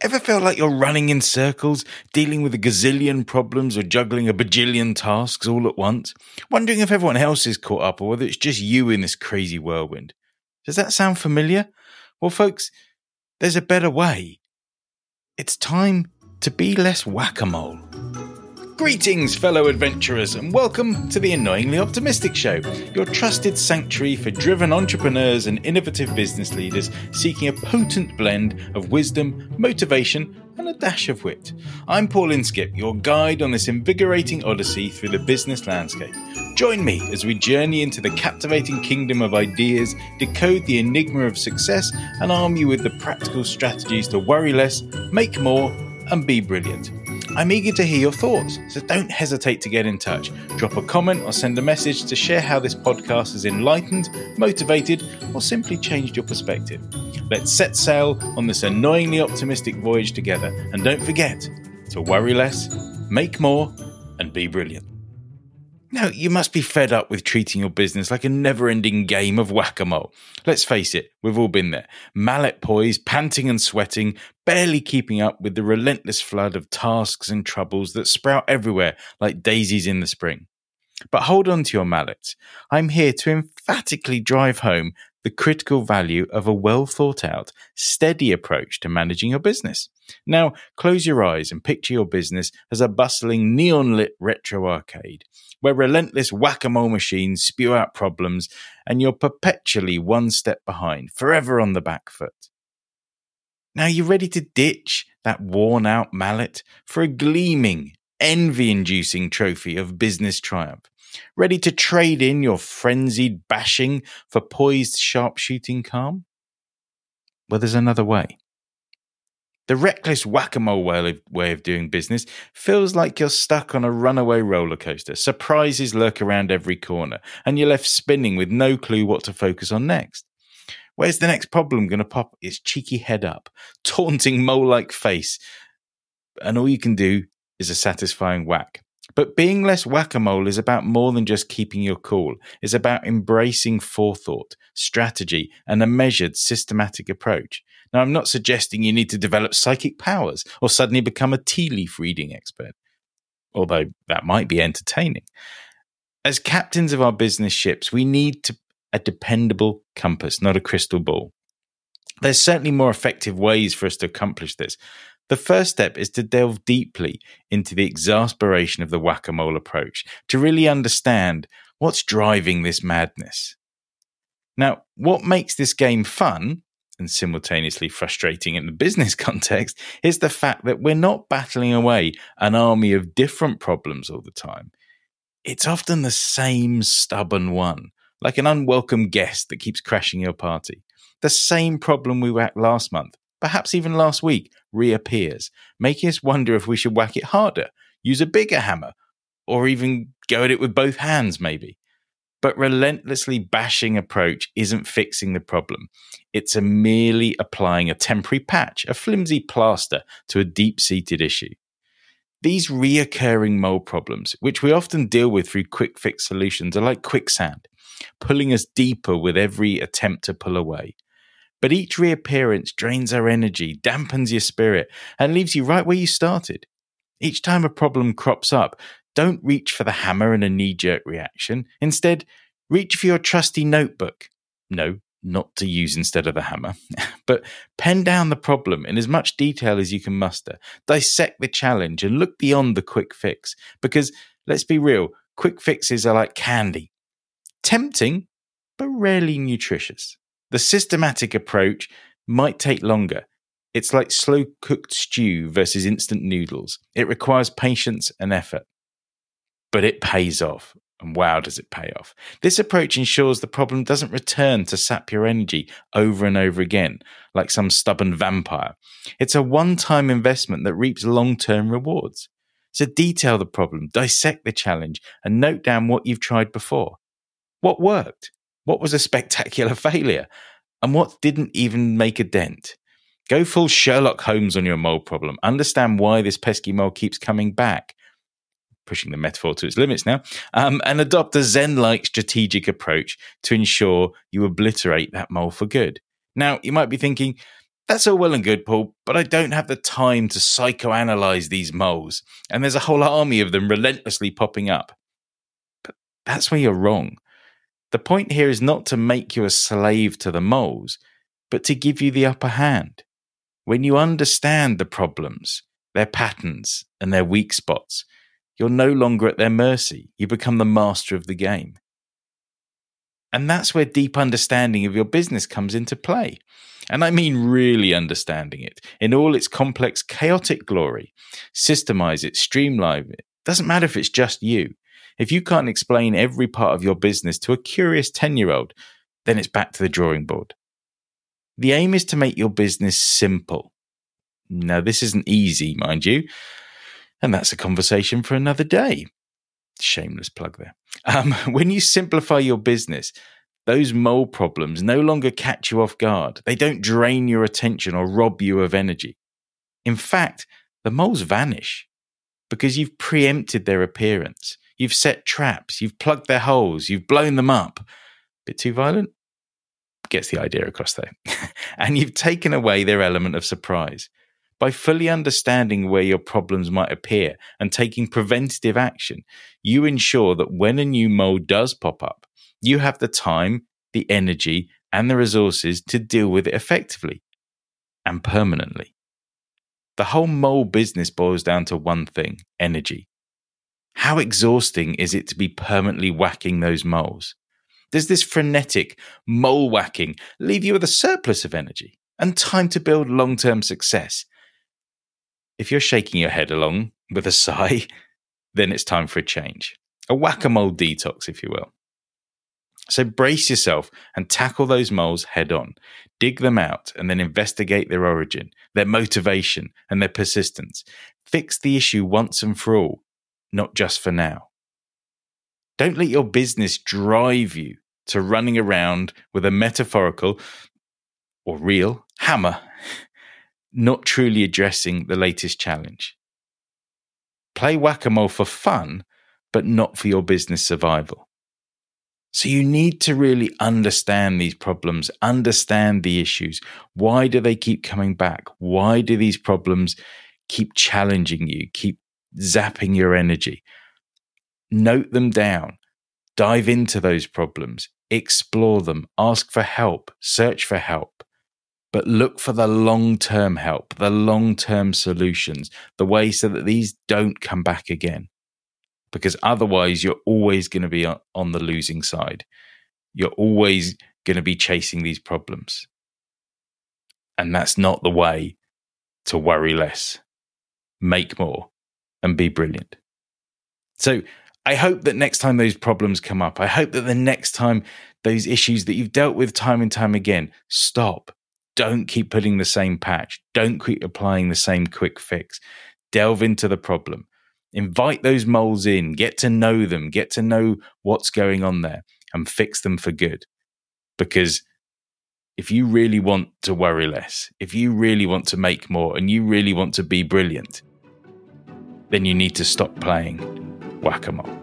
Ever feel like you're running in circles, dealing with a gazillion problems or juggling a bajillion tasks all at once? Wondering if everyone else is caught up or whether it's just you in this crazy whirlwind? Does that sound familiar? Well, folks, there's a better way. It's time to be less whack a mole. Greetings, fellow adventurers, and welcome to the Annoyingly Optimistic Show, your trusted sanctuary for driven entrepreneurs and innovative business leaders seeking a potent blend of wisdom, motivation, and a dash of wit. I'm Paul Inskip, your guide on this invigorating odyssey through the business landscape. Join me as we journey into the captivating kingdom of ideas, decode the enigma of success, and arm you with the practical strategies to worry less, make more, and be brilliant. I'm eager to hear your thoughts, so don't hesitate to get in touch. Drop a comment or send a message to share how this podcast has enlightened, motivated, or simply changed your perspective. Let's set sail on this annoyingly optimistic voyage together, and don't forget to worry less, make more, and be brilliant. Now, you must be fed up with treating your business like a never ending game of whack a mole. Let's face it, we've all been there. Mallet poised, panting and sweating, barely keeping up with the relentless flood of tasks and troubles that sprout everywhere like daisies in the spring. But hold on to your mallets. I'm here to emphatically drive home the critical value of a well thought out, steady approach to managing your business. Now, close your eyes and picture your business as a bustling neon lit retro arcade where relentless whack a mole machines spew out problems and you're perpetually one step behind, forever on the back foot. Now you're ready to ditch that worn out mallet for a gleaming, envy inducing trophy of business triumph. Ready to trade in your frenzied bashing for poised sharpshooting calm? Well, there's another way. The reckless whack a mole way of doing business feels like you're stuck on a runaway roller coaster. Surprises lurk around every corner, and you're left spinning with no clue what to focus on next. Where's the next problem going to pop its cheeky head up, taunting mole like face? And all you can do is a satisfying whack. But being less whack a mole is about more than just keeping your cool. It's about embracing forethought, strategy, and a measured, systematic approach. Now, I'm not suggesting you need to develop psychic powers or suddenly become a tea leaf reading expert, although that might be entertaining. As captains of our business ships, we need to, a dependable compass, not a crystal ball. There's certainly more effective ways for us to accomplish this. The first step is to delve deeply into the exasperation of the whack a mole approach to really understand what's driving this madness. Now, what makes this game fun and simultaneously frustrating in the business context is the fact that we're not battling away an army of different problems all the time. It's often the same stubborn one, like an unwelcome guest that keeps crashing your party. The same problem we whacked last month, perhaps even last week, reappears, making us wonder if we should whack it harder, use a bigger hammer, or even go at it with both hands, maybe. But relentlessly bashing approach isn't fixing the problem. It's a merely applying a temporary patch, a flimsy plaster to a deep seated issue. These reoccurring mole problems, which we often deal with through quick fix solutions, are like quicksand, pulling us deeper with every attempt to pull away. But each reappearance drains our energy, dampens your spirit, and leaves you right where you started. Each time a problem crops up, don't reach for the hammer in a knee jerk reaction. Instead, reach for your trusty notebook. No, not to use instead of the hammer, but pen down the problem in as much detail as you can muster. Dissect the challenge and look beyond the quick fix. Because let's be real, quick fixes are like candy. Tempting, but rarely nutritious. The systematic approach might take longer. It's like slow cooked stew versus instant noodles. It requires patience and effort but it pays off. And wow, does it pay off? This approach ensures the problem doesn't return to sap your energy over and over again, like some stubborn vampire. It's a one time investment that reaps long term rewards. So detail the problem, dissect the challenge, and note down what you've tried before. What worked? What was a spectacular failure? And what didn't even make a dent? Go full Sherlock Holmes on your mole problem. Understand why this pesky mole keeps coming back pushing the metaphor to its limits now, um, and adopt a Zen like strategic approach to ensure you obliterate that mole for good. Now, you might be thinking, That's all well and good, Paul, but I don't have the time to psychoanalyze these moles, and there's a whole army of them relentlessly popping up. But that's where you're wrong. The point here is not to make you a slave to the moles, but to give you the upper hand. When you understand the problems, their patterns, and their weak spots, you're no longer at their mercy. You become the master of the game. And that's where deep understanding of your business comes into play. And I mean really understanding it in all its complex, chaotic glory. Systemize it, streamline it. Doesn't matter if it's just you. If you can't explain every part of your business to a curious 10 year old, then it's back to the drawing board. The aim is to make your business simple. Now, this isn't easy, mind you, and that's a conversation for another day. Shameless plug there. Um, when you simplify your business, those mole problems no longer catch you off guard. They don't drain your attention or rob you of energy. In fact, the moles vanish because you've preempted their appearance. You've set traps, you've plugged their holes, you've blown them up. Bit too violent? Gets the idea across though. and you've taken away their element of surprise. By fully understanding where your problems might appear and taking preventative action, you ensure that when a new mole does pop up, you have the time, the energy, and the resources to deal with it effectively and permanently. The whole mole business boils down to one thing energy. How exhausting is it to be permanently whacking those moles? Does this frenetic mole whacking leave you with a surplus of energy and time to build long term success? If you're shaking your head along with a sigh, then it's time for a change. A whack a mole detox, if you will. So brace yourself and tackle those moles head on. Dig them out and then investigate their origin, their motivation, and their persistence. Fix the issue once and for all, not just for now. Don't let your business drive you to running around with a metaphorical or real hammer, not truly addressing the latest challenge. Play whack a mole for fun, but not for your business survival. So you need to really understand these problems, understand the issues. Why do they keep coming back? Why do these problems keep challenging you, keep zapping your energy? Note them down, dive into those problems, explore them, ask for help, search for help. But look for the long term help, the long term solutions, the way so that these don't come back again because otherwise you're always going to be on the losing side. You're always going to be chasing these problems. And that's not the way to worry less, make more, and be brilliant. So I hope that next time those problems come up, I hope that the next time those issues that you've dealt with time and time again, stop. Don't keep putting the same patch. Don't keep applying the same quick fix. Delve into the problem invite those moles in, get to know them, get to know what's going on there, and fix them for good. Because if you really want to worry less, if you really want to make more, and you really want to be brilliant, then you need to stop playing whack a mole.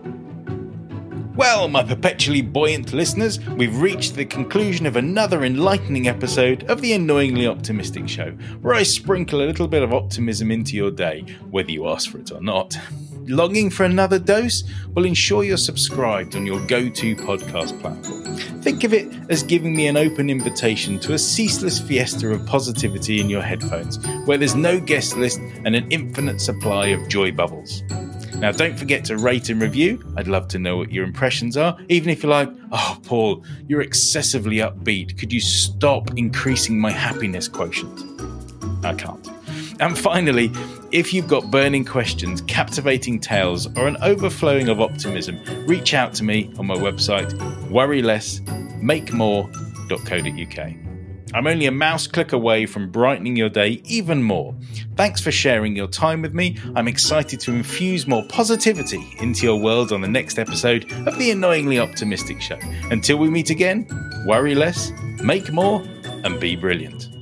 Well, my perpetually buoyant listeners, we've reached the conclusion of another enlightening episode of the Annoyingly Optimistic Show, where I sprinkle a little bit of optimism into your day, whether you ask for it or not. Longing for another dose? Well, ensure you're subscribed on your go to podcast platform. Think of it as giving me an open invitation to a ceaseless fiesta of positivity in your headphones, where there's no guest list and an infinite supply of joy bubbles. Now, don't forget to rate and review. I'd love to know what your impressions are. Even if you're like, oh, Paul, you're excessively upbeat. Could you stop increasing my happiness quotient? I can't. And finally, if you've got burning questions, captivating tales, or an overflowing of optimism, reach out to me on my website, worrylessmakemore.co.uk. I'm only a mouse click away from brightening your day even more. Thanks for sharing your time with me. I'm excited to infuse more positivity into your world on the next episode of The Annoyingly Optimistic Show. Until we meet again, worry less, make more, and be brilliant.